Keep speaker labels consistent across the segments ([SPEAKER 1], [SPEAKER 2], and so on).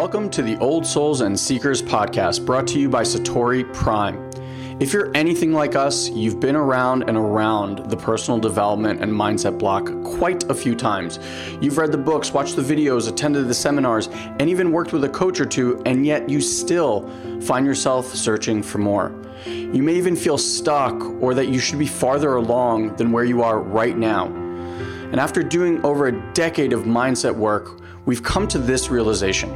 [SPEAKER 1] Welcome to the Old Souls and Seekers podcast brought to you by Satori Prime. If you're anything like us, you've been around and around the personal development and mindset block quite a few times. You've read the books, watched the videos, attended the seminars, and even worked with a coach or two, and yet you still find yourself searching for more. You may even feel stuck or that you should be farther along than where you are right now. And after doing over a decade of mindset work, we've come to this realization.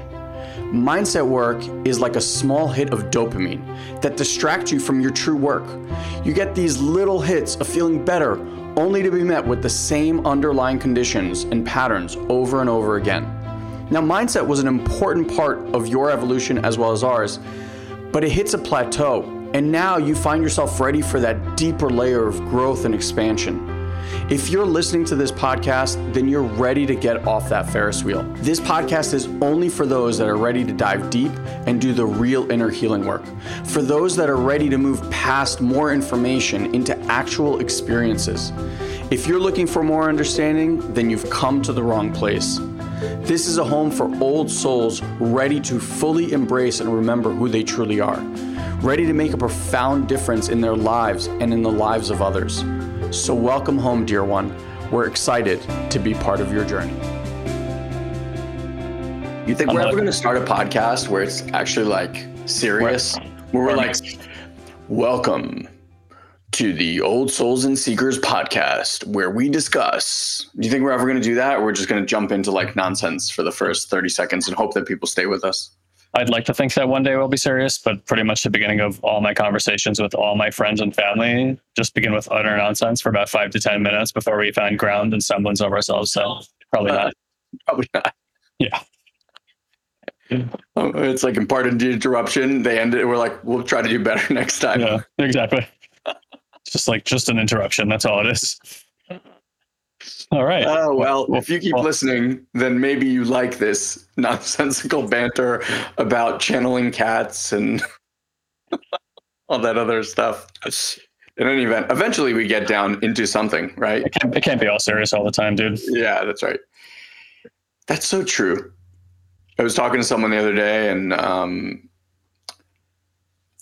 [SPEAKER 1] Mindset work is like a small hit of dopamine that distracts you from your true work. You get these little hits of feeling better only to be met with the same underlying conditions and patterns over and over again. Now, mindset was an important part of your evolution as well as ours, but it hits a plateau, and now you find yourself ready for that deeper layer of growth and expansion. If you're listening to this podcast, then you're ready to get off that Ferris wheel. This podcast is only for those that are ready to dive deep and do the real inner healing work. For those that are ready to move past more information into actual experiences. If you're looking for more understanding, then you've come to the wrong place. This is a home for old souls ready to fully embrace and remember who they truly are, ready to make a profound difference in their lives and in the lives of others. So, welcome home, dear one. We're excited to be part of your journey. You think we're ever going to start a podcast where it's actually like serious? Where we're like, welcome to the Old Souls and Seekers podcast, where we discuss. Do you think we're ever going to do that? Or we're just going to jump into like nonsense for the first 30 seconds and hope that people stay with us?
[SPEAKER 2] I'd like to think that one day we'll be serious, but pretty much the beginning of all my conversations with all my friends and family just begin with utter nonsense for about five to 10 minutes before we find ground and semblance of ourselves. So probably uh, not.
[SPEAKER 1] Probably not.
[SPEAKER 2] Yeah.
[SPEAKER 1] Oh, it's like in part of the interruption. They end it. We're like, we'll try to do better next time.
[SPEAKER 2] Yeah, exactly. just like just an interruption. That's all it is. All right.
[SPEAKER 1] Oh, well, if you keep listening, then maybe you like this nonsensical banter about channeling cats and all that other stuff. In any event, eventually we get down into something, right?
[SPEAKER 2] It can't, it can't be all serious all the time, dude.
[SPEAKER 1] Yeah, that's right. That's so true. I was talking to someone the other day and um,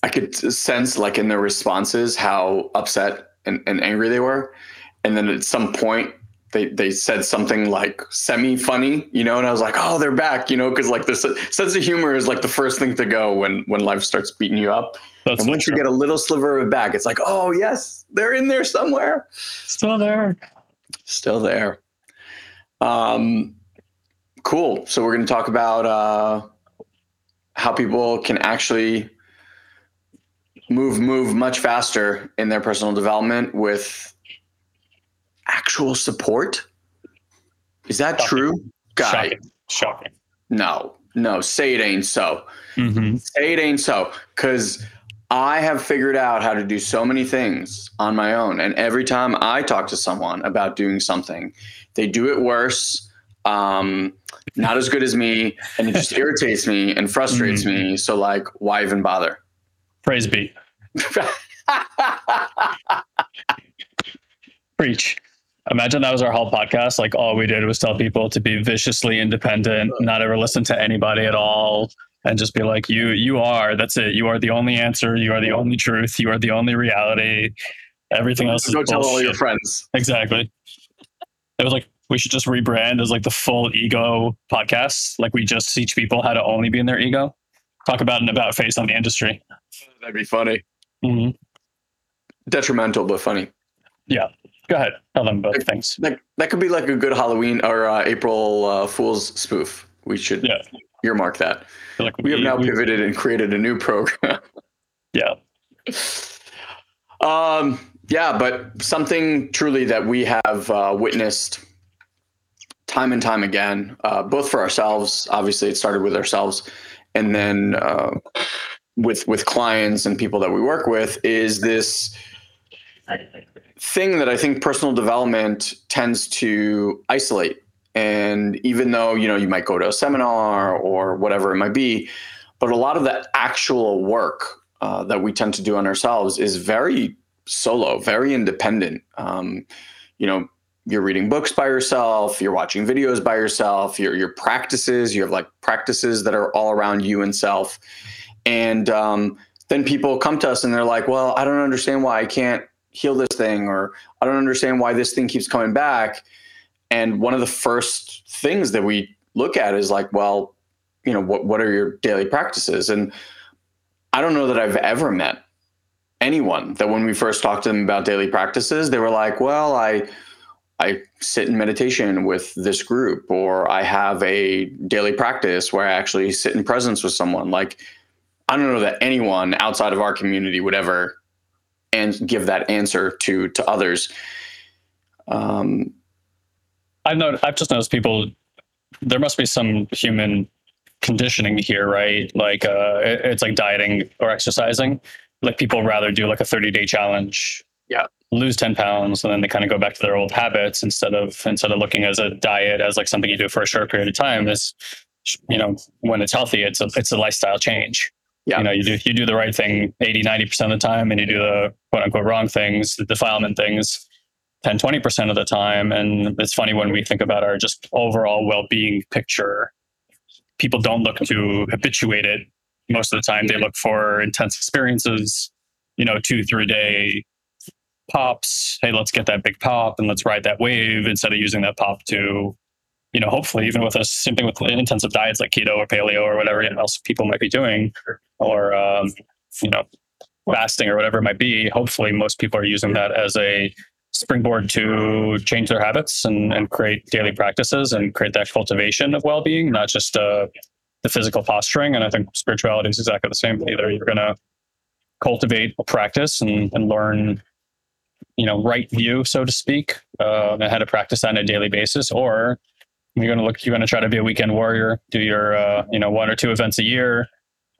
[SPEAKER 1] I could sense, like, in their responses, how upset and, and angry they were. And then at some point, they they said something like semi funny, you know, and I was like, oh, they're back, you know, because like this sense of humor is like the first thing to go when when life starts beating you up. That's and once true. you get a little sliver of it back, it's like, oh yes, they're in there somewhere,
[SPEAKER 2] still there,
[SPEAKER 1] still there. Um, cool. So we're going to talk about uh, how people can actually move move much faster in their personal development with actual support? Is that Shocking. true?
[SPEAKER 2] Guy. Shocking. Shocking.
[SPEAKER 1] No, no, say it ain't so. Mm-hmm. Say it ain't so. Because I have figured out how to do so many things on my own. And every time I talk to someone about doing something, they do it worse, um, not as good as me, and it just irritates me and frustrates mm-hmm. me. So, like, why even bother?
[SPEAKER 2] Praise be. Preach. Imagine that was our whole podcast. Like all we did was tell people to be viciously independent, not ever listen to anybody at all, and just be like, "You, you are. That's it. You are the only answer. You are the only truth. You are the only reality. Everything else is
[SPEAKER 1] go tell all your friends."
[SPEAKER 2] Exactly. It was like we should just rebrand as like the full ego podcast. Like we just teach people how to only be in their ego. Talk about an about face on the industry.
[SPEAKER 1] That'd be funny.
[SPEAKER 2] Mm-hmm.
[SPEAKER 1] Detrimental, but funny.
[SPEAKER 2] Yeah. Go ahead. Tell them both things.
[SPEAKER 1] That, that could be like a good Halloween or uh, April uh, Fool's spoof. We should yeah. earmark that. Like we, we, have now we, pivoted and created a new program.
[SPEAKER 2] yeah.
[SPEAKER 1] Um, yeah, but something truly that we have uh, witnessed time and time again, uh, both for ourselves. Obviously, it started with ourselves, and then uh, with with clients and people that we work with, is this thing that I think personal development tends to isolate. And even though, you know, you might go to a seminar or whatever it might be, but a lot of the actual work uh, that we tend to do on ourselves is very solo, very independent. Um, you know, you're reading books by yourself, you're watching videos by yourself, your your practices, you have like practices that are all around you and self. And um, then people come to us and they're like, "Well, I don't understand why I can't heal this thing, or I don't understand why this thing keeps coming back." And one of the first things that we look at is like, well, you know, what what are your daily practices? And I don't know that I've ever met anyone that when we first talked to them about daily practices, they were like, "Well, I." I sit in meditation with this group, or I have a daily practice where I actually sit in presence with someone. Like, I don't know that anyone outside of our community would ever and give that answer to to others. Um,
[SPEAKER 2] I've noticed, I've just noticed people. There must be some human conditioning here, right? Like, uh, it, it's like dieting or exercising. Like people rather do like a 30 day challenge.
[SPEAKER 1] Yeah
[SPEAKER 2] lose 10 pounds and then they kind of go back to their old habits instead of instead of looking as a diet as like something you do for a short period of time is you know when it's healthy it's a it's a lifestyle change yeah. you know you do you do the right thing 80 90% of the time and you do the quote unquote wrong things the defilement things 10 20% of the time and it's funny when we think about our just overall well-being picture people don't look to habituate it most of the time they look for intense experiences you know two three day pops. Hey, let's get that big pop and let's ride that wave instead of using that pop to, you know, hopefully even with a same thing with intensive diets like keto or paleo or whatever else people might be doing, or um, you know, fasting or whatever it might be. Hopefully, most people are using that as a springboard to change their habits and, and create daily practices and create that cultivation of well-being, not just uh, the physical posturing. And I think spirituality is exactly the same. Either you're going to cultivate a practice and, and learn you know right view, so to speak, uh, and how to practice on a daily basis, or you're going to look, you're going to try to be a weekend warrior, do your uh, you know one or two events a year,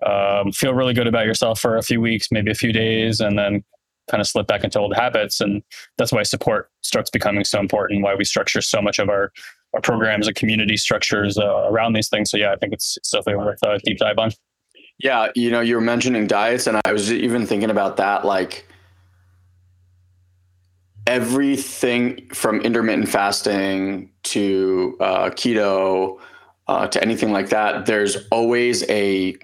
[SPEAKER 2] um, feel really good about yourself for a few weeks, maybe a few days, and then kind of slip back into old habits. And that's why support starts becoming so important. Why we structure so much of our our programs and community structures uh, around these things. So yeah, I think it's, it's definitely worth a deep dive on.
[SPEAKER 1] Yeah, you know, you were mentioning diets, and I was even thinking about that. Like, everything from intermittent fasting to uh, keto uh, to anything like that, there's always a,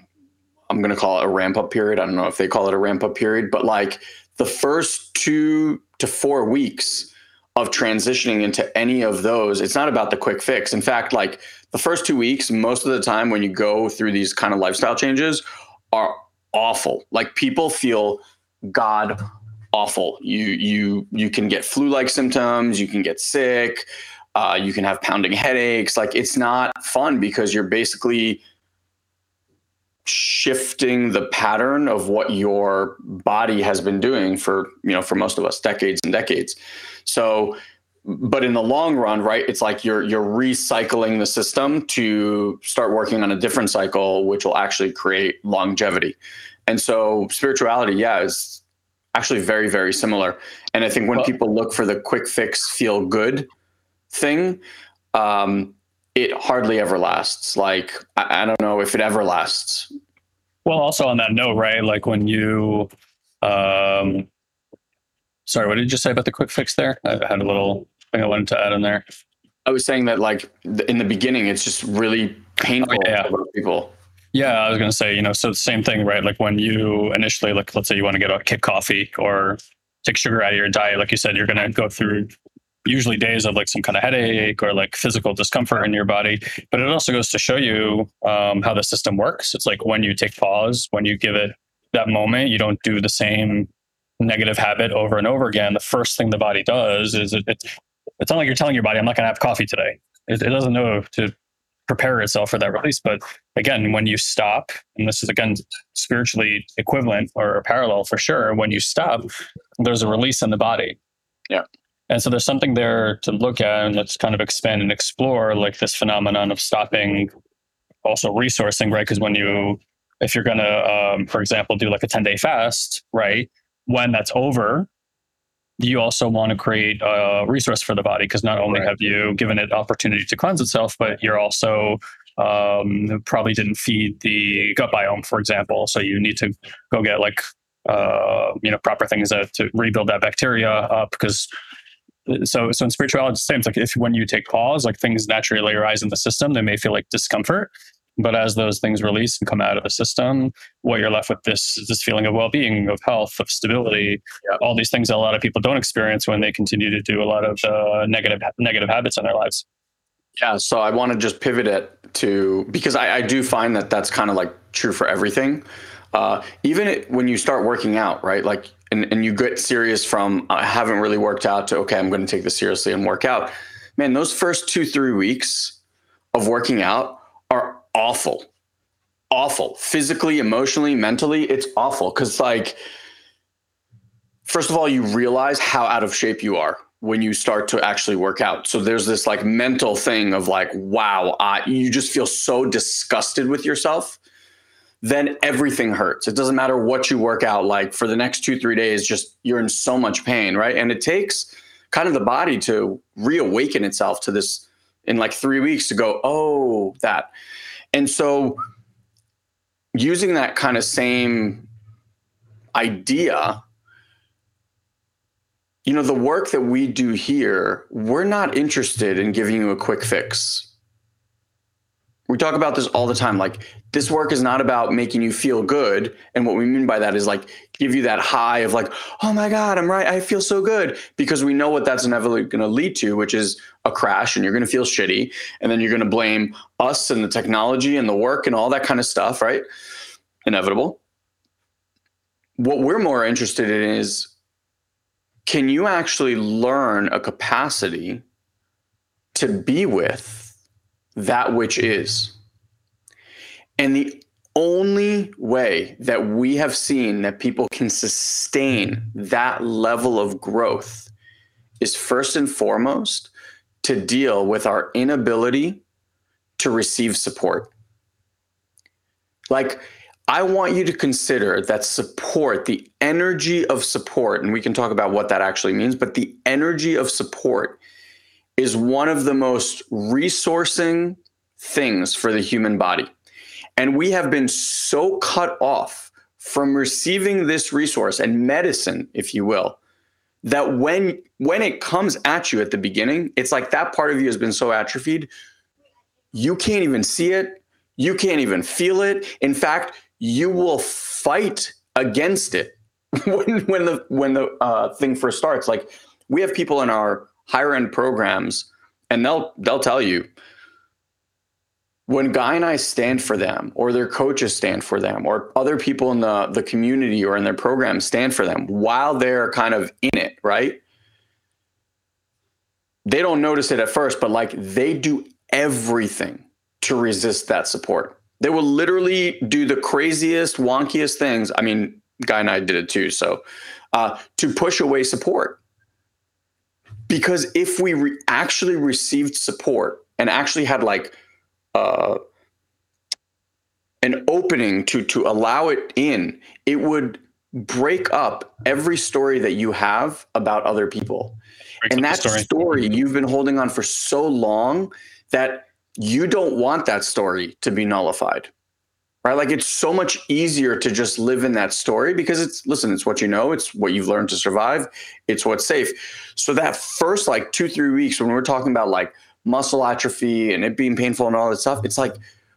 [SPEAKER 1] I'm going to call it a ramp up period. I don't know if they call it a ramp up period, but like the first two to four weeks of transitioning into any of those, it's not about the quick fix. In fact, like the first two weeks, most of the time when you go through these kind of lifestyle changes are awful. Like people feel God awful. You you you can get flu-like symptoms. You can get sick. Uh, you can have pounding headaches. Like it's not fun because you're basically shifting the pattern of what your body has been doing for you know for most of us decades and decades. So but in the long run right it's like you're you're recycling the system to start working on a different cycle which will actually create longevity and so spirituality yeah is actually very very similar. And i think when well, people look for the quick fix feel good thing um, it hardly ever lasts. Like I, I, don't know if it ever lasts.
[SPEAKER 2] Well also on that note right like when you um sorry what did you say about the quick fix there? I had a little thing i wanted to add in there.
[SPEAKER 1] I was saying that like in the beginning it's just really painful oh, yeah. for people
[SPEAKER 2] yeah, I was going to say, you know, so the same thing, right? Like when you initially, like, let's say you want to get a kick coffee or take sugar out of your diet, like you said, you're going to go through usually days of like some kind of headache or like physical discomfort in your body. But it also goes to show you um, how the system works. It's like when you take pause, when you give it that moment, you don't do the same negative habit over and over again. The first thing the body does is it, it's it's not like you're telling your body, I'm not going to have coffee today. It, it doesn't know to prepare itself for that release. But again, when you stop, and this is again spiritually equivalent or parallel for sure, when you stop, there's a release in the body.
[SPEAKER 1] Yeah.
[SPEAKER 2] And so there's something there to look at and let's kind of expand and explore like this phenomenon of stopping, also resourcing, right? Because when you, if you're going to, um, for example, do like a 10 day fast, right? When that's over, you also want to create a resource for the body because not only right. have you given it opportunity to cleanse itself, but you're also um, probably didn't feed the gut biome, for example. So you need to go get like uh, you know proper things to, to rebuild that bacteria up because so so in spirituality, it's the same. It's like if when you take pause, like things naturally arise in the system, they may feel like discomfort. But as those things release and come out of the system, what you're left with this this feeling of well being, of health, of stability, yeah. all these things that a lot of people don't experience when they continue to do a lot of uh, negative negative habits in their lives.
[SPEAKER 1] Yeah, so I want to just pivot it to because I, I do find that that's kind of like true for everything. Uh, even it, when you start working out, right? Like, and, and you get serious from I haven't really worked out to okay, I'm going to take this seriously and work out. Man, those first two three weeks of working out awful, awful, physically, emotionally, mentally. It's awful because like, first of all, you realize how out of shape you are when you start to actually work out. So there's this like mental thing of like, wow, I, you just feel so disgusted with yourself. Then everything hurts. It doesn't matter what you work out. Like for the next two, three days, just you're in so much pain, right? And it takes kind of the body to reawaken itself to this in like three weeks to go, oh, that. And so using that kind of same idea you know, the work that we do here, we're not interested in giving you a quick fix. We talk about this all the time. Like, this work is not about making you feel good. And what we mean by that is like give you that high of like, oh my God, I'm right. I feel so good. Because we know what that's inevitably going to lead to, which is a crash and you're going to feel shitty. And then you're going to blame us and the technology and the work and all that kind of stuff, right? Inevitable. What we're more interested in is can you actually learn a capacity to be with that which is? And the only way that we have seen that people can sustain that level of growth is first and foremost to deal with our inability to receive support. Like, I want you to consider that support, the energy of support, and we can talk about what that actually means, but the energy of support is one of the most resourcing things for the human body. And we have been so cut off from receiving this resource and medicine, if you will, that when when it comes at you at the beginning, it's like that part of you has been so atrophied, you can't even see it, you can't even feel it. In fact, you will fight against it when when the when the uh, thing first starts. Like we have people in our higher end programs, and they'll they'll tell you when Guy and I stand for them, or their coaches stand for them, or other people in the the community or in their program stand for them while they're kind of in it, right? They don't notice it at first, but like they do everything to resist that support. They will literally do the craziest, wonkiest things. I mean, Guy and I did it too. So uh, to push away support. Because if we re- actually received support and actually had like uh, an opening to to allow it in, it would break up every story that you have about other people. Breaks and that story. story you've been holding on for so long that you don't want that story to be nullified right like it's so much easier to just live in that story because it's listen it's what you know it's what you've learned to survive it's what's safe so that first like two three weeks when we're talking about like muscle atrophy and it being painful and all that stuff it's like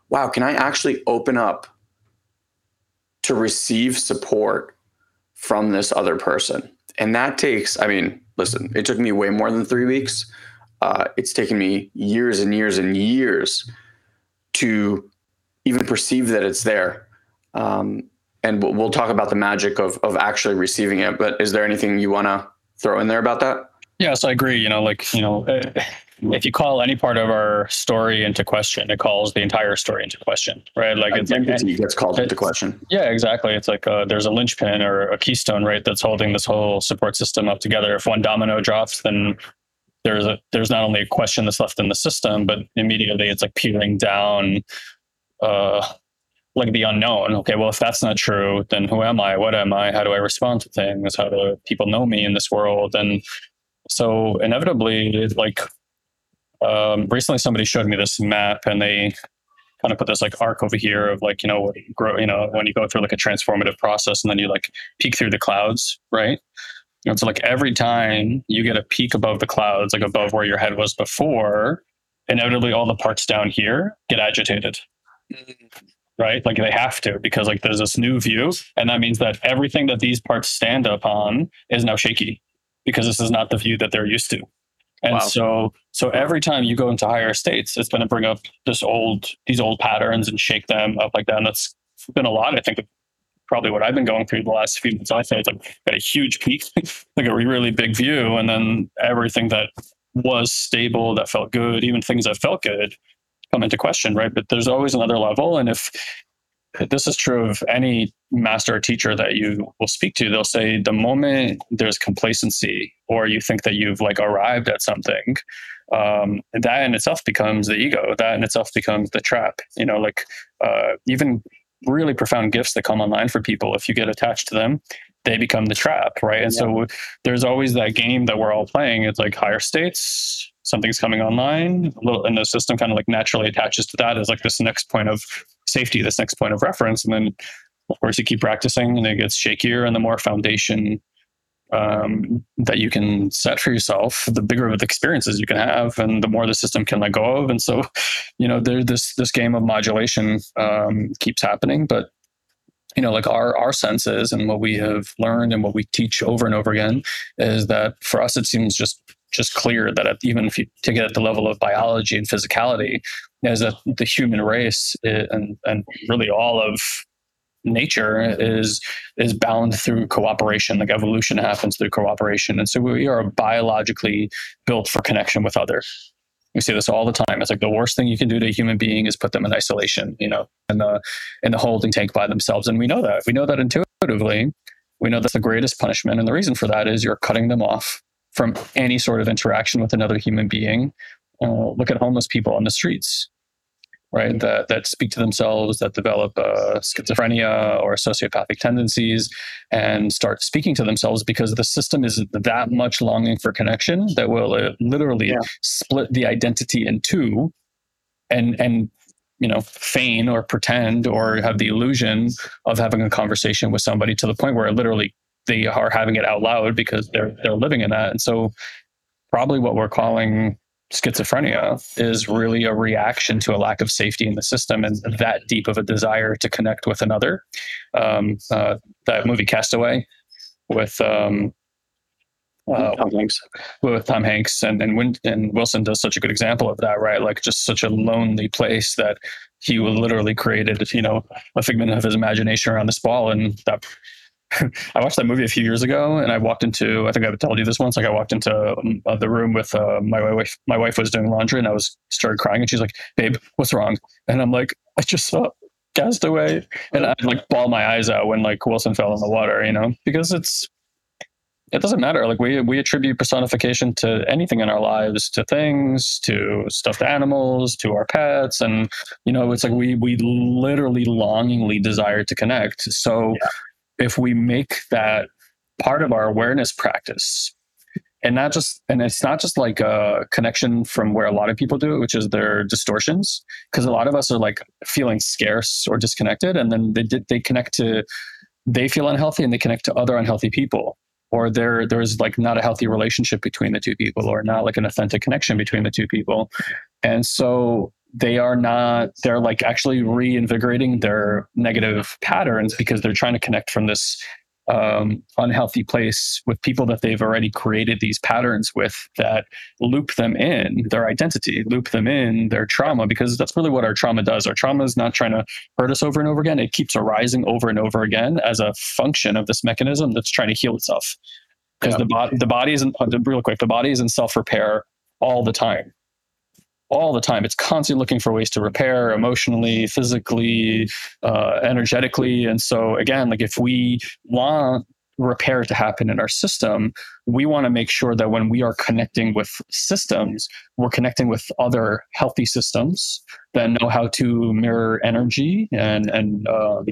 [SPEAKER 1] wow can i actually open up to receive support from this other person and that takes i mean listen it took me way more than three weeks uh, it's taken me years and years and years to even perceive that it's there. Um, and we'll, talk about the magic of of actually receiving it. But is there anything you want to throw in there about that?
[SPEAKER 2] Yes, I agree. You know, like you know, eh, if you call any part of our story into question, it calls the entire story into question, right? Like
[SPEAKER 1] it's Identity like, gets called into question.
[SPEAKER 2] Yeah, exactly. It's like uh, there's a linchpin or a keystone, right, that's holding this whole support system up together. If one domino drops, then there's a there's not only a question that's left in the system, but immediately it's like peeling down uh like the unknown. Okay, well if that's not true, then who am I? What am I? How do I respond to things? How do people know me in this world? And so inevitably it's like um recently somebody showed me this map and they kind of put this like arc over here of like you know grow you know when you go through like a transformative process and then you like peek through the clouds right And so like every time you get a peak above the clouds, like above where your head was before, inevitably all the parts down here get agitated. Right? Like they have to because like there's this new view. And that means that everything that these parts stand up on is now shaky because this is not the view that they're used to. And wow. so so every time you go into higher states, it's going to bring up this old these old patterns and shake them up like that. And that's been a lot, I think, probably what I've been going through the last few months. I say it's like got a huge peak, like a really big view, and then everything that was stable, that felt good, even things that felt good, come into question, right? But there's always another level, and if this is true of any master or teacher that you will speak to. They'll say the moment there's complacency or you think that you've like arrived at something um, that in itself becomes the ego. That in itself becomes the trap. You know like uh, even really profound gifts that come online for people if you get attached to them they become the trap right? And yeah. so there's always that game that we're all playing. It's like higher states something's coming online and the system kind of like naturally attaches to that as like this next point of safety, this next point of reference. And then, of course, you keep practicing and it gets shakier. And the more foundation um, that you can set for yourself, the bigger of the experiences you can have, and the more the system can let go of. And so, you know, there this this game of modulation um, keeps happening, but you know, like our our senses and what we have learned and what we teach over and over again is that for us, it seems just just clear that at, even if you take it at the level of biology and physicality, that the human race and and really all of nature is is bound through cooperation. Like evolution happens through cooperation. And so we are biologically built for connection with others we see this all the time. It's like the worst thing you can do to a human being is put them in isolation you know in the in the holding tank by themselves. And we know that. We know that intuitively. We know that's the greatest punishment. And the reason for that is you're cutting them off from any sort of interaction with another human being. Uh, look at homeless people on the streets right? That that speak to themselves, that develop uh, schizophrenia or sociopathic tendencies, and start speaking to themselves because the system is that much longing for connection that will uh, literally yeah. split the identity in two, and and you know feign or pretend or have the illusion of having a conversation with somebody to the point where literally they are having it out loud because they're they're living in that, and so probably what we're calling schizophrenia is really a reaction to a lack of safety in the system and that deep of a desire to connect with another. Um, uh, that movie Castaway with um, uh, Tom Hanks. With Tom Hanks and and, Win- and Wilson does such a good example of that, right? Like just such a lonely place that he literally created, you know, a figment of his imagination around this ball, and that I watched that movie a few years ago, and I walked into. I think I've told you this once. Like I walked into um, the room with uh, my wife. My wife was doing laundry, and I was started crying, and she's like, "Babe, what's wrong?" And I'm like, "I just saw Castaway," and I like bawl my eyes out when like Wilson fell in the water, you know, because it's it doesn't matter. Like we we attribute personification to anything in our lives, to things, to stuffed animals, to our pets, and you know, it's like we we literally longingly desire to connect. So. Yeah if we make that part of our awareness practice and not just and it's not just like a connection from where a lot of people do it which is their distortions because a lot of us are like feeling scarce or disconnected and then they they connect to they feel unhealthy and they connect to other unhealthy people or there there's like not a healthy relationship between the two people or not like an authentic connection between the two people. And so they are not they're like actually reinvigorating their negative patterns because they're trying to connect from this um, unhealthy place with people that they've already created these patterns with that loop them in their identity, loop them in their trauma, because that's really what our trauma does. Our trauma is not trying to hurt us over and over again. It keeps arising over and over again as a function of this mechanism that's trying to heal itself. Because yeah. the body, the body is in, real quick, the body is in self repair all the time all the time. It's constantly looking for ways to repair emotionally, physically, uh, energetically. And so, again, like if we want repair to happen in our system, we want to make sure that when we are connecting with systems, we're connecting with other healthy systems that know how to mirror energy and and uh,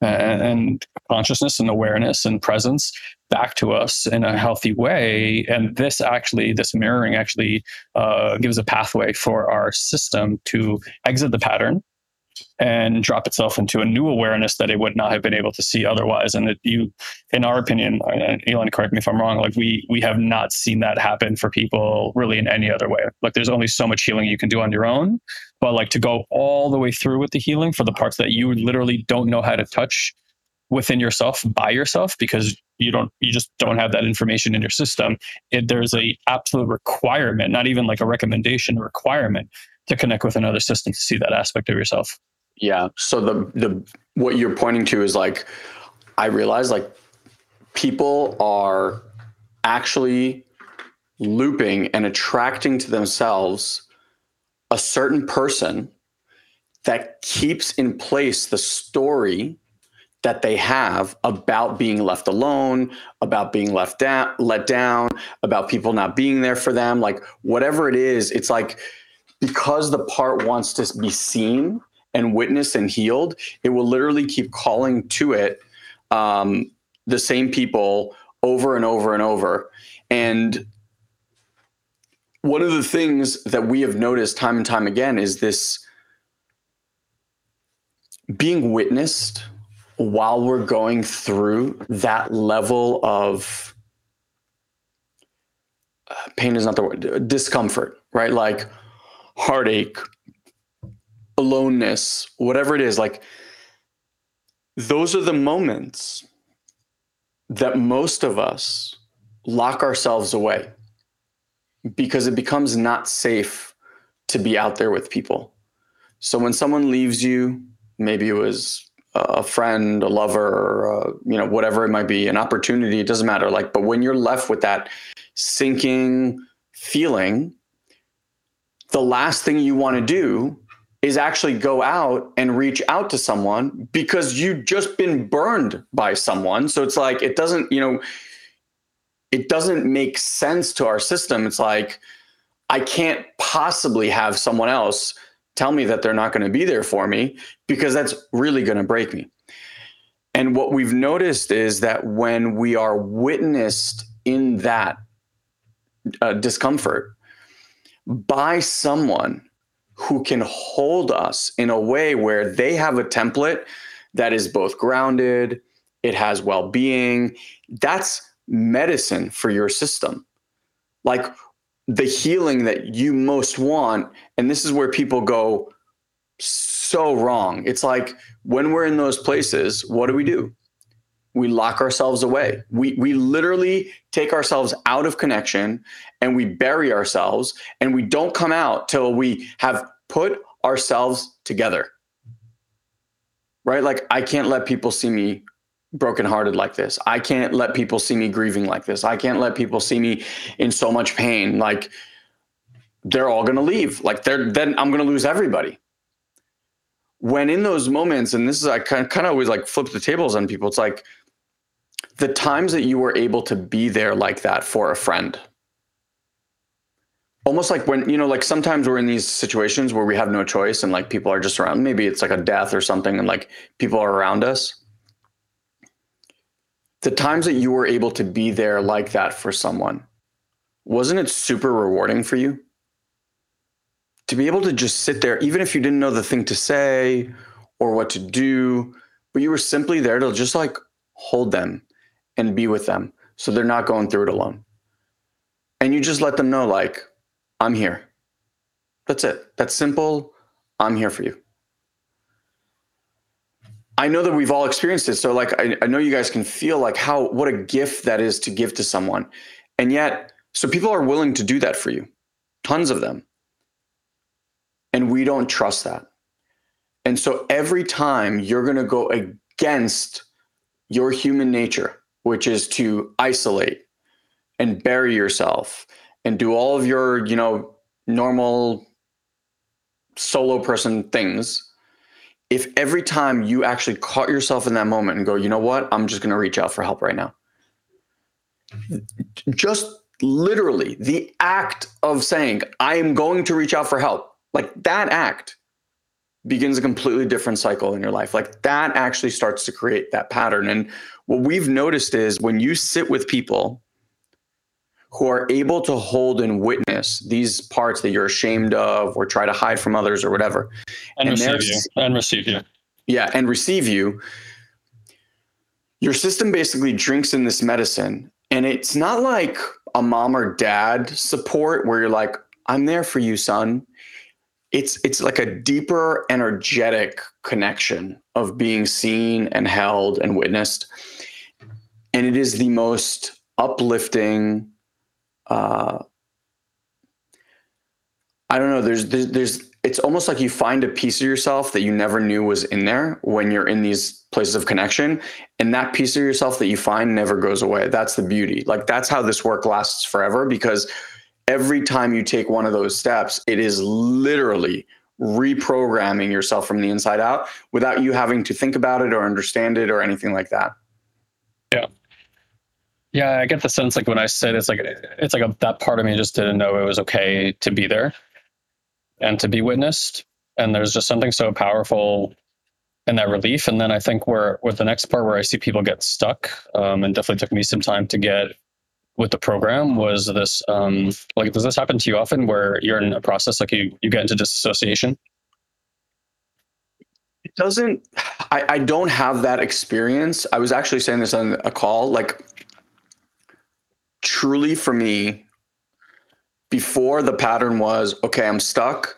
[SPEAKER 2] and consciousness and awareness and presence back to us in a healthy way. And this actually, this mirroring actually uh, gives a pathway for our system to exit the pattern and drop itself into a new awareness that it would not have been able to see otherwise. And it, you, in our opinion, Elon, correct me if I'm wrong, like we we have not seen that happen for people really in any other way. Like there's only so much healing you can do on your own, but like to go all the way through with the healing for the parts that you literally don't know how to touch within yourself by yourself because you don't you just don't have that information in your system it, there's a absolute requirement not even like a recommendation a requirement to connect with another system to see that aspect of yourself
[SPEAKER 1] yeah. So the the what you're pointing to is like i realize like people are actually looping and attracting to themselves a certain person that keeps in place the story that they have about being left alone, about being left down, let down, about people not being there for them, like whatever it is, it's like because the part wants to be seen and witnessed and healed, it will literally keep calling to it um, the same people over and over and over. And one of the things that we have noticed time and time again is this being witnessed while we're going through that level of uh, pain is not the word discomfort right like heartache aloneness whatever it is like those are the moments that most of us lock ourselves away because it becomes not safe to be out there with people so when someone leaves you maybe it was a friend, a lover, uh, you know, whatever it might be, an opportunity, it doesn't matter. Like, but when you're left with that sinking feeling, the last thing you want to do is actually go out and reach out to someone because you've just been burned by someone. So it's like, it doesn't, you know, it doesn't make sense to our system. It's like, I can't possibly have someone else tell me that they're not going to be there for me because that's really going to break me. And what we've noticed is that when we are witnessed in that uh, discomfort by someone who can hold us in a way where they have a template that is both grounded, it has well being, that's medicine for your system. Like the healing that you most want. And this is where people go so wrong. It's like when we're in those places, what do we do? We lock ourselves away. We, we literally take ourselves out of connection and we bury ourselves and we don't come out till we have put ourselves together. Right? Like, I can't let people see me brokenhearted like this. I can't let people see me grieving like this. I can't let people see me in so much pain. Like they're all going to leave. Like they're then I'm going to lose everybody. When in those moments, and this is I kind of, kind of always like flip the tables on people. It's like the times that you were able to be there like that for a friend. Almost like when, you know, like sometimes we're in these situations where we have no choice and like people are just around. Maybe it's like a death or something and like people are around us the times that you were able to be there like that for someone, wasn't it super rewarding for you? To be able to just sit there, even if you didn't know the thing to say or what to do, but you were simply there to just like hold them and be with them so they're not going through it alone. And you just let them know, like, I'm here. That's it. That's simple. I'm here for you. I know that we've all experienced it. So like I, I know you guys can feel like how what a gift that is to give to someone. And yet, so people are willing to do that for you. Tons of them. And we don't trust that. And so every time you're going to go against your human nature, which is to isolate and bury yourself and do all of your, you know, normal solo person things, if every time you actually caught yourself in that moment and go, you know what, I'm just going to reach out for help right now. Just literally the act of saying, I am going to reach out for help, like that act begins a completely different cycle in your life. Like that actually starts to create that pattern. And what we've noticed is when you sit with people who are able to hold and witness these parts that you're ashamed of or try to hide from others or whatever
[SPEAKER 2] and, and receive you and receive you
[SPEAKER 1] yeah and receive you your system basically drinks in this medicine and it's not like a mom or dad support where you're like i'm there for you son it's it's like a deeper energetic connection of being seen and held and witnessed. And it is the most uplifting uh, i don't know there's, there's there's it's almost like you find a piece of yourself that you never knew was in there when you're in these places of connection. And that piece of yourself that you find never goes away. That's the beauty. Like that's how this work lasts forever because every time you take one of those steps, it is literally reprogramming yourself from the inside out without you having to think about it or understand it or anything like that.
[SPEAKER 2] Yeah. Yeah, I get the sense like when I said it's like it's like a, that part of me just didn't know it was okay to be there and to be witnessed. And there's just something so powerful in that relief. And then I think where with the next part where I see people get stuck, um, and definitely took me some time to get with the program was this um, like does this happen to you often where you're in a process like you you get into disassociation?
[SPEAKER 1] It doesn't I, I don't have that experience. I was actually saying this on a call like truly for me before the pattern was okay i'm stuck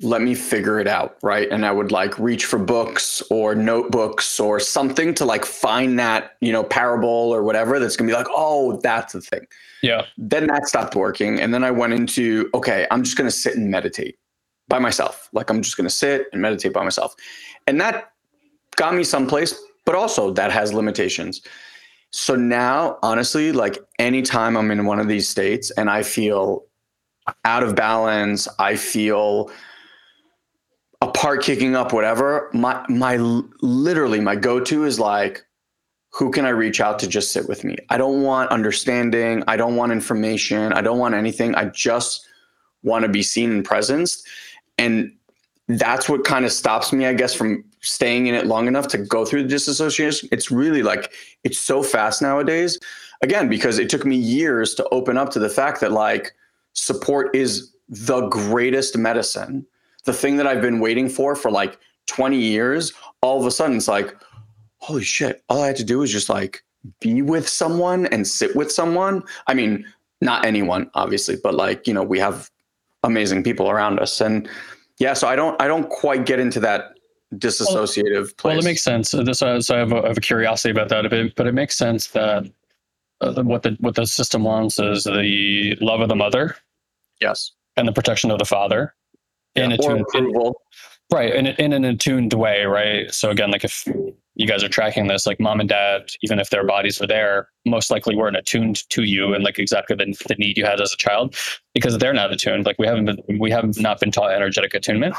[SPEAKER 1] let me figure it out right? And i would like reach for books or notebooks or something to like find that you know parable or whatever that's gonna be like oh that's the thing.
[SPEAKER 2] Yeah.
[SPEAKER 1] Then that stopped working and then i went into okay i'm just gonna sit and meditate by myself. Like i'm just gonna sit and meditate by myself. And that got me someplace but also that has limitations. So now honestly like anytime i'm in one of these states and i feel out of balance i feel a part kicking up, whatever, my my literally my go-to is like, who can I reach out to just sit with me? I don't want understanding. I don't want information. I don't want anything. I just want to be seen and presenced. And that's what kind of stops me, I guess, from staying in it long enough to go through the disassociation. It's really like it's so fast nowadays. Again, because it took me years to open up to the fact that like support is the greatest medicine the thing that I've been waiting for for like 20 years, all of a sudden it's like, holy shit, all I had to do was just like be with someone and sit with someone. I mean, not anyone, obviously, but like, you know, we have amazing people around us. And yeah, so I don't I don't quite get into that disassociative well, place.
[SPEAKER 2] Well, it makes sense. This, so I have, a, I have a curiosity about that a bit, but it makes sense that uh, what the what the system wants is the love of the mother,
[SPEAKER 1] yes,
[SPEAKER 2] and the protection of the father, in yeah, attuned, approval. In, right. In, in an attuned way, right? So again, like if you guys are tracking this, like mom and dad, even if their bodies were there, most likely weren't attuned to you and like exactly the, the need you had as a child because they're not attuned. Like we haven't been, we have not been taught energetic attunement.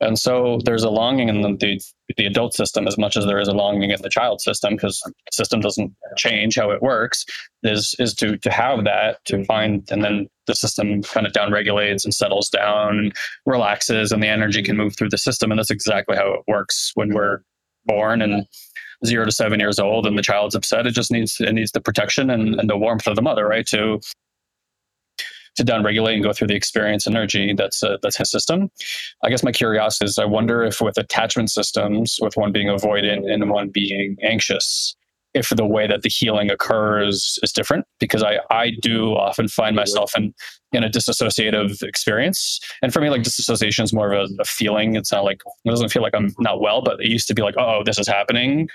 [SPEAKER 2] And so there's a longing in the, the, adult system as much as there is a longing in the child system because the system doesn't change how it works is is to to have that to find and then the system kind of down regulates and settles down and relaxes and the energy can move through the system and that's exactly how it works when we're born and zero to seven years old and the child's upset it just needs it needs the protection and, and the warmth of the mother right to to downregulate and go through the experience energy that's uh, that's his system. I guess my curiosity is I wonder if with attachment systems, with one being avoidant and one being anxious, if the way that the healing occurs is different because I, I do often find myself in, in a disassociative experience. And for me, like disassociation is more of a, a feeling. It's not like, it doesn't feel like I'm not well, but it used to be like, oh, this is happening.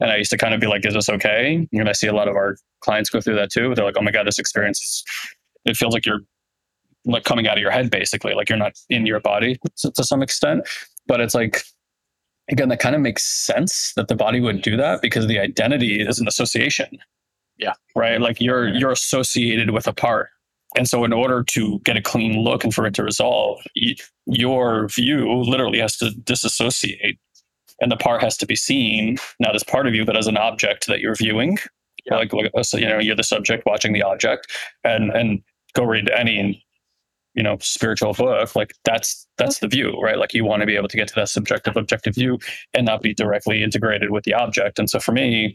[SPEAKER 2] And I used to kind of be like, is this okay? And I see a lot of our clients go through that too. They're like, oh my God, this experience is it feels like you're like coming out of your head basically like you're not in your body to, to some extent. But it's like again that kind of makes sense that the body would do that because the identity is an association.
[SPEAKER 1] Yeah.
[SPEAKER 2] Right? Like you're you're associated with a part. And so in order to get a clean look and for it to resolve your view literally has to disassociate. And the part has to be seen not as part of you but as an object that you're viewing. Yeah. like, like so, you know you're the subject watching the object. And and go read any you know spiritual book like that's that's the view right like you want to be able to get to that subjective objective view and not be directly integrated with the object and so for me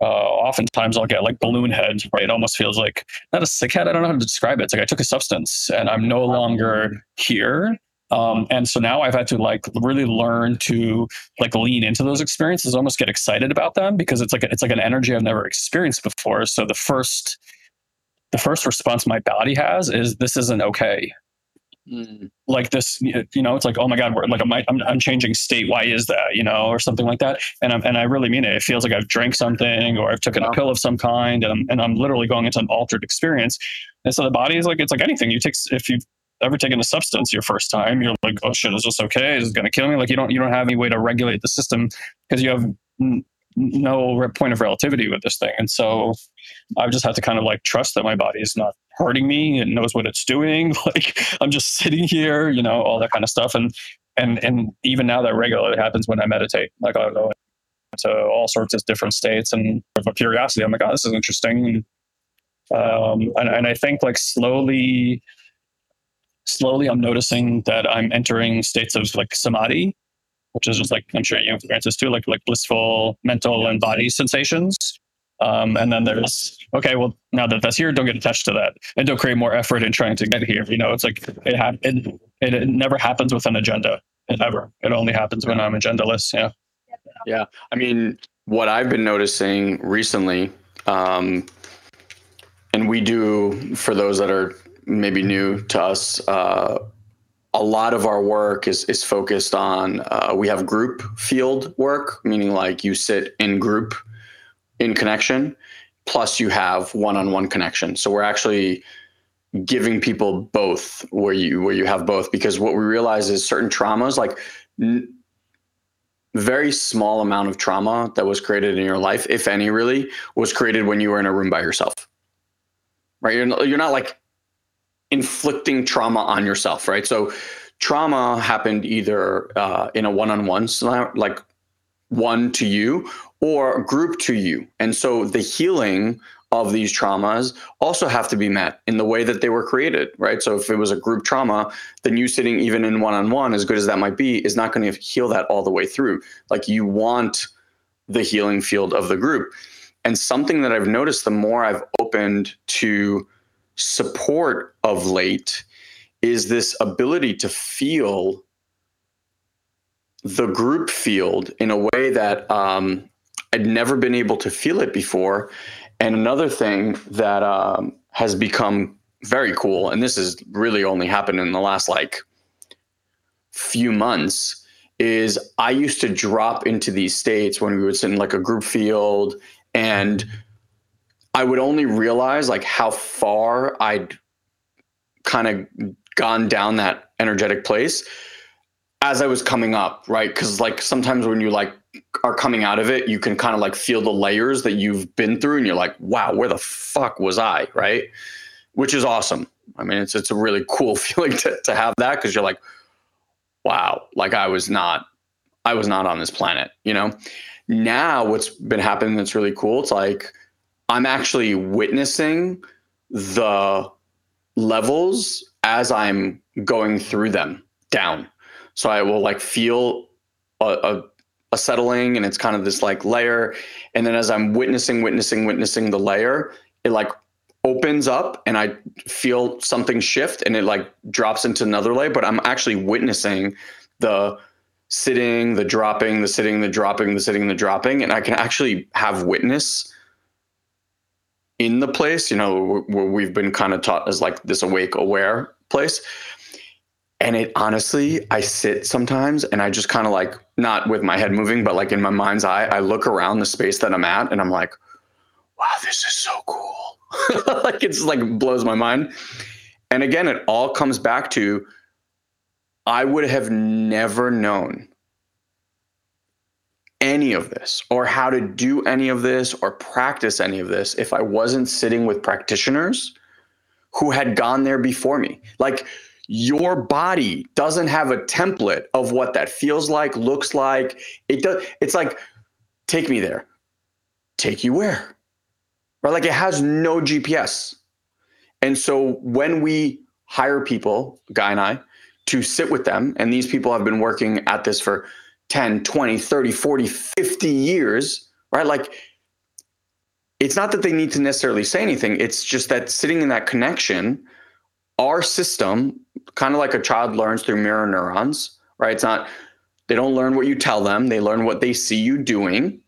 [SPEAKER 2] uh, oftentimes I'll get like balloon head, right? It almost feels like not a sick head. I don't know how to describe it. It's like I took a substance and I'm no longer here. Um, and so now I've had to like really learn to like lean into those experiences, almost get excited about them because it's like it's like an energy I've never experienced before. So the first the first response my body has is this isn't okay. Mm. Like this, you know, it's like, oh my God, we're like, I'm, I'm, I'm changing state. Why is that? You know, or something like that. And I'm, and I really mean it. It feels like I've drank something or I've taken wow. a pill of some kind and I'm, and I'm literally going into an altered experience. And so the body is like, it's like anything you take, if you've ever taken a substance your first time, you're like, oh shit, is this okay? Is it going to kill me? Like you don't, you don't have any way to regulate the system because you have no point of relativity with this thing. And so I've just had to kind of like trust that my body is not hurting me and knows what it's doing. Like I'm just sitting here, you know, all that kind of stuff. And and and even now that regularly happens when I meditate. Like I'll go into all sorts of different states and a curiosity, I'm like, oh, this is interesting. Um, and, and I think like slowly, slowly I'm noticing that I'm entering states of like samadhi, which is just like I'm sure you experience this too, like like blissful mental and body sensations. Um, and then there's okay, well now that that's here, don't get attached to that, and don't create more effort in trying to get here. You know, it's like it ha- it, it, it never happens with an agenda. It ever. It only happens when I'm agendaless. Yeah.
[SPEAKER 1] Yeah. I mean, what I've been noticing recently, um, and we do for those that are maybe new to us. Uh, a lot of our work is is focused on uh, we have group field work meaning like you sit in group in connection plus you have one-on-one connection. So we're actually giving people both where you where you have both because what we realize is certain traumas like n- very small amount of trauma that was created in your life if any really was created when you were in a room by yourself. Right? You're not, you're not like inflicting trauma on yourself, right? So trauma happened either uh, in a one-on-one, like one to you, or group to you, and so the healing of these traumas also have to be met in the way that they were created, right? So if it was a group trauma, then you sitting even in one-on-one, as good as that might be, is not going to heal that all the way through. Like you want the healing field of the group. And something that I've noticed the more I've opened to support of late is this ability to feel the group field in a way that um, I'd never been able to feel it before. And another thing that um, has become very cool, and this has really only happened in the last like few months, is I used to drop into these states when we would sit in like a group field and I would only realize like how far I'd kind of gone down that energetic place as I was coming up, right? Because like sometimes when you like are coming out of it, you can kind of like feel the layers that you've been through, and you're like, wow, where the fuck was I, right? Which is awesome. I mean, it's it's a really cool feeling to to have that because you're like, wow, like I was not, I was not on this planet, you know. Now what's been happening that's really cool. It's like I'm actually witnessing the levels as I'm going through them down. So I will like feel a, a, a, settling and it's kind of this like layer. And then as I'm witnessing, witnessing, witnessing the layer, it like opens up and I feel something shift and it like drops into another layer. But I'm actually witnessing the sitting, the dropping, the sitting, the dropping, the sitting, the dropping. And I can actually have witness in the place, you know, where we've been kind of taught as like this awake, aware place. And it honestly, I sit sometimes and I just kind of like, not with my head moving, but like in my mind's eye, I look around the space that I'm at and I'm like, wow, this is so cool. like it's like blows my mind. And again, it all comes back to I would have never known any of this or how to do any of this or practice any of this if I wasn't sitting with practitioners who had gone there before me. Like your body doesn't have a template of what that feels like, looks like. It does it's like take me there. Take you where? Right? Like it has no GPS. And so when we hire people, Guy and I, to sit with them, and these people have been working at this for 10, 20, 30, 40, 50 years, right? Like it's not that they need to necessarily say anything. It's just that sitting in that connection, our system, kind of like a child learns through mirror neurons, right? It's not, they don't learn what you tell them, they learn what they see you doing.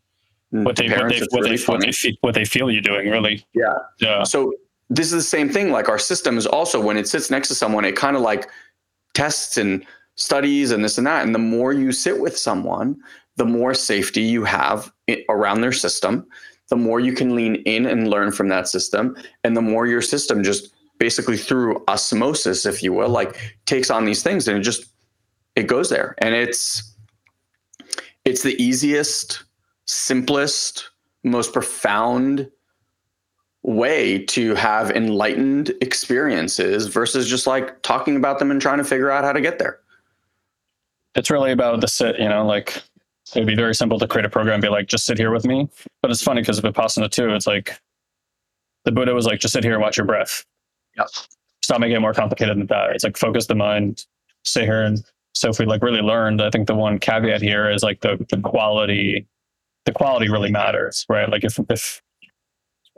[SPEAKER 2] What they, parents, what, they, what, really they, what, they feel, what they feel you doing, really.
[SPEAKER 1] Yeah.
[SPEAKER 2] Yeah.
[SPEAKER 1] So this is the same thing. Like our system is also, when it sits next to someone, it kind of like tests and studies and this and that. And the more you sit with someone, the more safety you have around their system, the more you can lean in and learn from that system, and the more your system just basically through osmosis, if you will, like takes on these things and it just it goes there. And it's it's the easiest, simplest, most profound way to have enlightened experiences versus just like talking about them and trying to figure out how to get there.
[SPEAKER 2] It's really about the sit, you know, like it would be very simple to create a program be like, just sit here with me. But it's funny because Vipassana too, it's like the Buddha was like, just sit here and watch your breath.
[SPEAKER 1] Yep.
[SPEAKER 2] Stop making it more complicated than that. It's like focus the mind, sit here. And so if we like really learned, I think the one caveat here is like the, the quality, the quality really matters, right? Like if, if,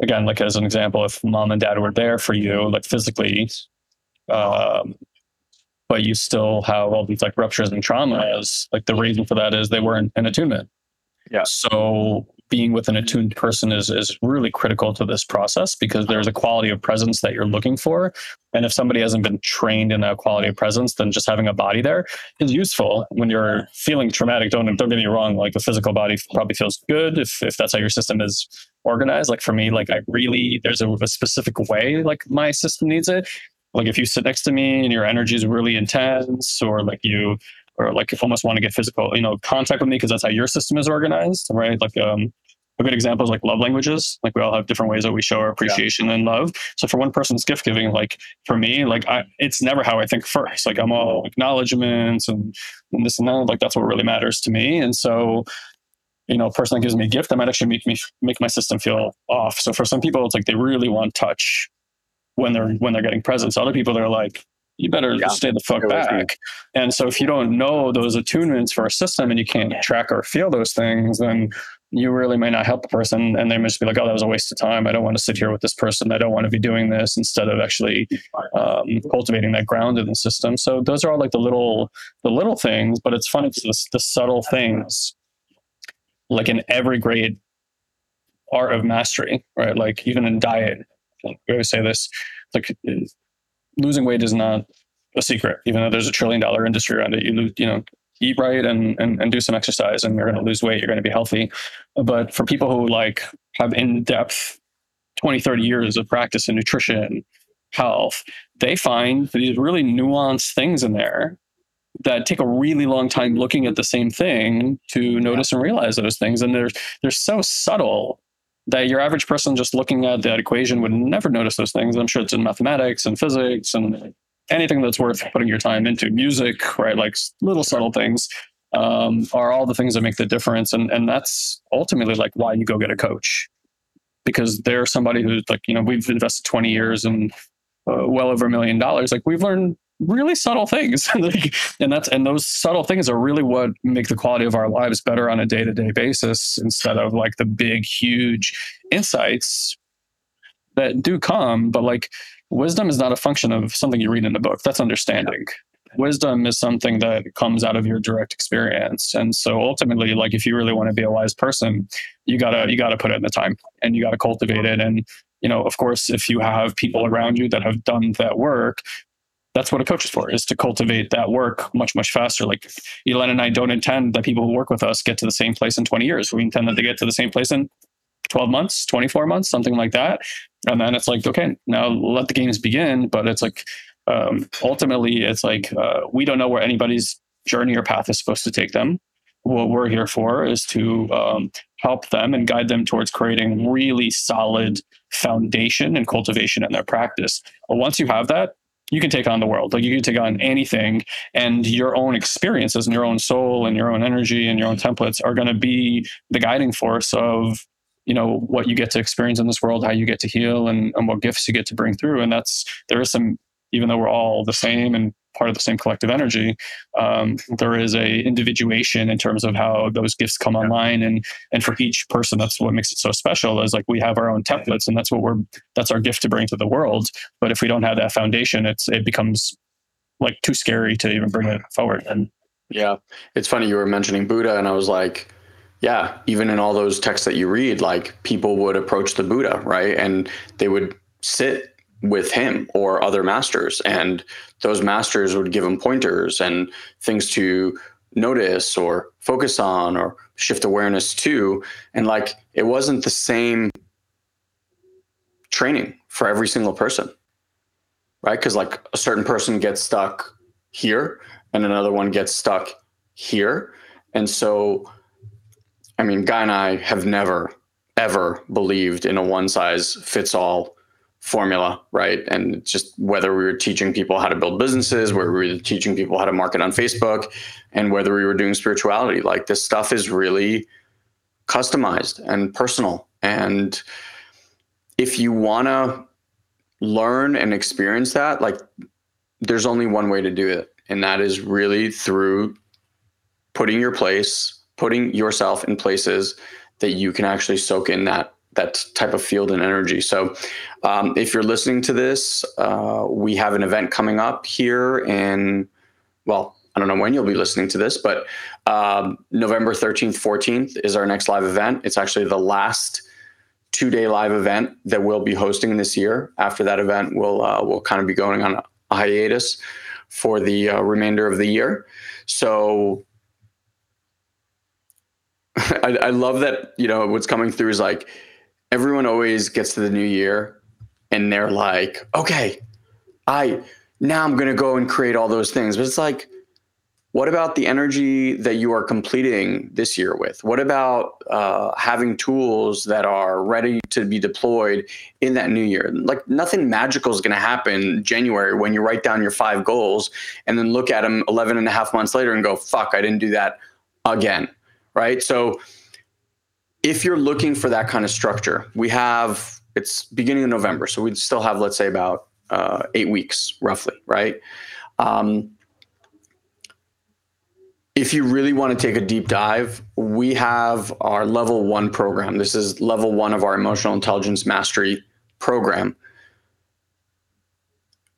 [SPEAKER 2] again, like as an example, if mom and dad were there for you, like physically, um, but you still have all these like ruptures and traumas. Like the reason for that is they weren't in attunement.
[SPEAKER 1] Yeah.
[SPEAKER 2] So being with an attuned person is is really critical to this process because there's a quality of presence that you're looking for. And if somebody hasn't been trained in that quality of presence, then just having a body there is useful when you're feeling traumatic. Don't don't get me wrong. Like the physical body probably feels good if if that's how your system is organized. Like for me, like I really there's a, a specific way like my system needs it like if you sit next to me and your energy is really intense or like you or like if almost want to get physical you know contact with me because that's how your system is organized right like um a good example is like love languages. Like we all have different ways that we show our appreciation yeah. and love. So for one person's gift giving, like for me, like I, it's never how I think first. Like I'm all acknowledgments and, and this and that. Like that's what really matters to me. And so, you know, a person that gives me a gift, that might actually make me make my system feel off. So for some people, it's like they really want touch when they're when they're getting presents. Other people they're like, you better yeah. stay the fuck back. And so if you don't know those attunements for a system and you can't track or feel those things, then you really may not help the person and they may just be like, oh, that was a waste of time. I don't want to sit here with this person. I don't want to be doing this instead of actually um, cultivating that ground in the system. So those are all like the little the little things, but it's funny because the subtle things, like in every great art of mastery, right? Like even in diet, we always say this like losing weight is not a secret even though there's a trillion dollar industry around it. You lose you know eat right and, and, and do some exercise and you're going to lose weight you're going to be healthy. But for people who like have in-depth 20 30 years of practice in nutrition health they find these really nuanced things in there that take a really long time looking at the same thing to notice and realize those things. And they're they're so subtle that your average person just looking at that equation would never notice those things. I'm sure it's in mathematics and physics and anything that's worth putting your time into. Music, right? Like little subtle things um, are all the things that make the difference. And, and that's ultimately like why you go get a coach because they're somebody who's like, you know, we've invested 20 years and uh, well over a million dollars. Like we've learned really subtle things. And that's and those subtle things are really what make the quality of our lives better on a day-to-day basis instead of like the big huge insights that do come. But like wisdom is not a function of something you read in a book. That's understanding. Wisdom is something that comes out of your direct experience. And so ultimately like if you really want to be a wise person you gotta you gotta put in the time and you gotta cultivate it. And you know of course if you have people around you that have done that work that's what a coach is for is to cultivate that work much much faster. Like Elena and i don't intend that people who work with us get to the same place in 20 years. We intend that they get to the same place in 12 months 24 months something like that. And then it's like okay now let the games begin. But it's like um, ultimately it's like uh, we don't know where anybody's journey or path is supposed to take them. What we're here for is to um, help them and guide them towards creating really solid foundation and cultivation in their practice. Once you have that, you can take on the world. Like you can take on anything, and your own experiences and your own soul and your own energy and your own templates are going to be the guiding force of you know what you get to experience in this world, how you get to heal, and, and what gifts you get to bring through. And that's there is some, even though we're all the same and part of the same collective energy. Um, there is a individuation in terms of how those gifts come online, and and for each person, that's what makes it so special. Is like we have our own templates, and that's what we're that's our gift to bring to the world. But if we don't have that foundation, it's it becomes like too scary to even bring it forward. And
[SPEAKER 1] yeah, it's funny you were mentioning Buddha, and I was like yeah, even in all those texts that you read, like people would approach the Buddha, right? And they would sit with him or other masters, and those masters would give him pointers and things to notice or focus on or shift awareness to. And like it wasn't the same training for every single person, right? Because like a certain person gets stuck here and another one gets stuck here. And so I mean, Guy and I have never, ever believed in a one size fits all formula, right? And just whether we were teaching people how to build businesses, where we were teaching people how to market on Facebook, and whether we were doing spirituality, like this stuff is really customized and personal. And if you want to learn and experience that, like there's only one way to do it. And that is really through putting your place putting yourself in places that you can actually soak in that that type of field and energy. So, um, if you're listening to this, uh, we have an event coming up here in, well, I don't know when you'll be listening to this, but um, November 13th, 14th is our next live event. It's actually the last two day live event that we'll be hosting this year. After that event, we'll uh, we'll kind of be going on a hiatus for the uh, remainder of the year. So I, I love that you know what's coming through is like everyone always gets to the new year and they're like, okay, I now I'm gonna go and create all those things. But it's like, what about the energy that you are completing this year with? What about uh, having tools that are ready to be deployed in that new year? Like nothing magical is going to happen January when you write down your five goals and then look at them 11 and a half months later and go, fuck, I didn't do that again right? So if you're looking for that kind of structure, we have it's beginning of November, so we still have let's say about uh, eight weeks roughly, right? Um, if you really want to take a deep dive, we have our level one program. This is level one of our emotional intelligence mastery program.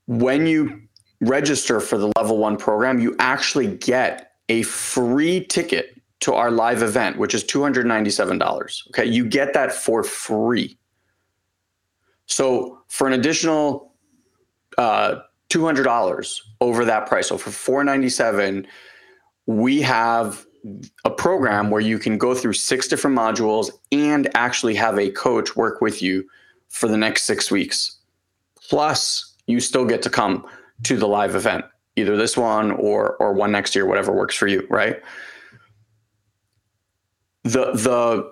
[SPEAKER 1] When you register for the level one program, you actually get a free ticket to our live event, which is $297. Okay. You get that for free. So for an additional uh, $200 over that price, so for 497, we have a program where you can go through six different modules and actually have a coach work with you for the next six weeks. Plus, you still get to come to the live event, either this one or or one next year, whatever works for you, right? The the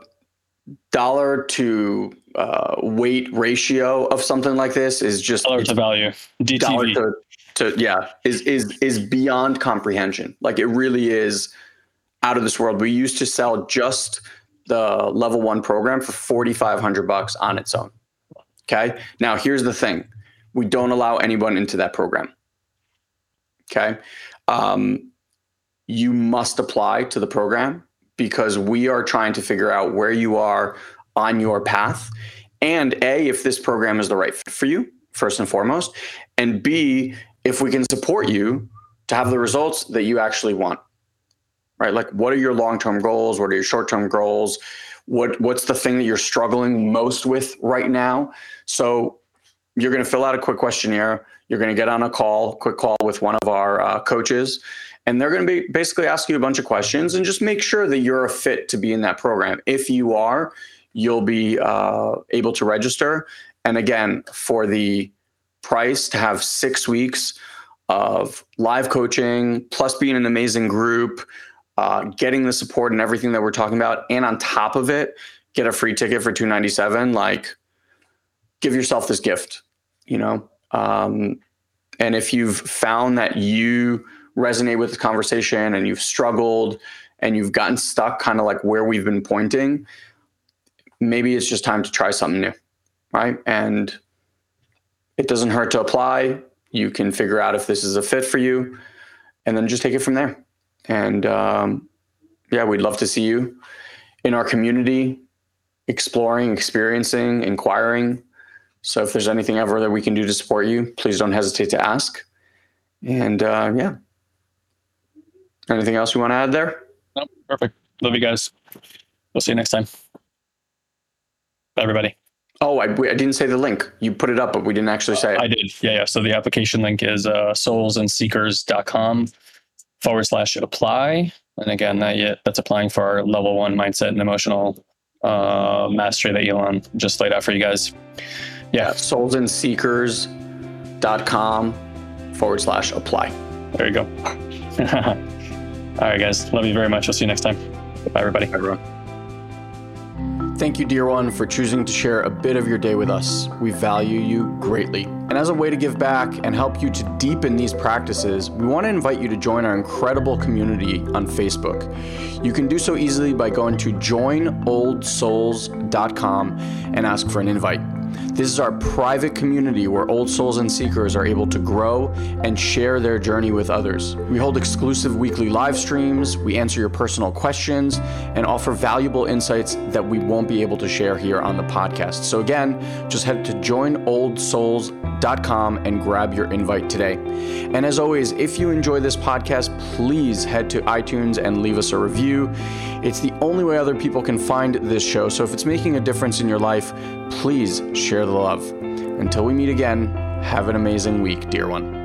[SPEAKER 1] dollar to uh, weight ratio of something like this is just
[SPEAKER 2] dollar to value DTV. Dollar to,
[SPEAKER 1] to yeah is is is beyond comprehension. Like it really is out of this world. We used to sell just the level one program for forty five hundred bucks on its own. Okay. Now here's the thing: we don't allow anyone into that program. Okay. Um, you must apply to the program because we are trying to figure out where you are on your path. And a if this program is the right fit for you first and foremost and b if we can support you to have the results that you actually want right? Like what are your long-term goals? What are your short-term goals? What what's the thing that you're struggling most with right now? So you're going to fill out a quick questionnaire. You're going to get on a call quick call with one of our uh, coaches and they're going to be basically ask you a bunch of questions and just make sure that you're a fit to be in that program. If you are, you'll be uh, able to register. And again, for the price to have six weeks of live coaching, plus being an amazing group, uh, getting the support and everything that we're talking about, and on top of it, get a free ticket for 297 like give yourself this gift you know um, and if you've found that you resonate with the conversation and you've struggled and you've gotten stuck kind of like where we've been pointing, maybe it's just time to try something new. Right. And it doesn't hurt to apply. you can figure out if this is a fit for you, and then just take it from there. And um, yeah, we'd love to see you in our community, exploring, experiencing, inquiring. So if there's anything ever that we can do to support you, please don't hesitate to ask. And uh, yeah, anything else you want to add there?
[SPEAKER 2] No, perfect. Love you guys. We'll see you next time. Bye, everybody.
[SPEAKER 1] Oh, I, I didn't say the link. You put it up, but we didn't actually say it.
[SPEAKER 2] I did. Yeah, yeah. So the application link is uh, soulsandseekers.com forward slash apply. And again, that yet that's applying for our level one mindset and emotional uh, mastery that Elena just laid out for you guys. Yeah.
[SPEAKER 1] Soulsandseekers.com forward slash apply.
[SPEAKER 2] There you go. All right, guys. Love you very much. I'll see you next time. Bye, everybody.
[SPEAKER 1] Bye, everyone. Thank you, dear one, for choosing to share a bit of your day with us. We value you greatly. And as a way to give back and help you to deepen these practices, we want to invite you to join our incredible community on Facebook. You can do so easily by going to joinoldsouls.com and ask for an invite. This is our private community where old souls and seekers are able to grow and share their journey with others. We hold exclusive weekly live streams, we answer your personal questions, and offer valuable insights that we won't be able to share here on the podcast. So, again, just head to joinoldsouls.com and grab your invite today. And as always, if you enjoy this podcast, please head to iTunes and leave us a review. It's the only way other people can find this show. So, if it's making a difference in your life, please share the love. Until we meet again, have an amazing week, dear one.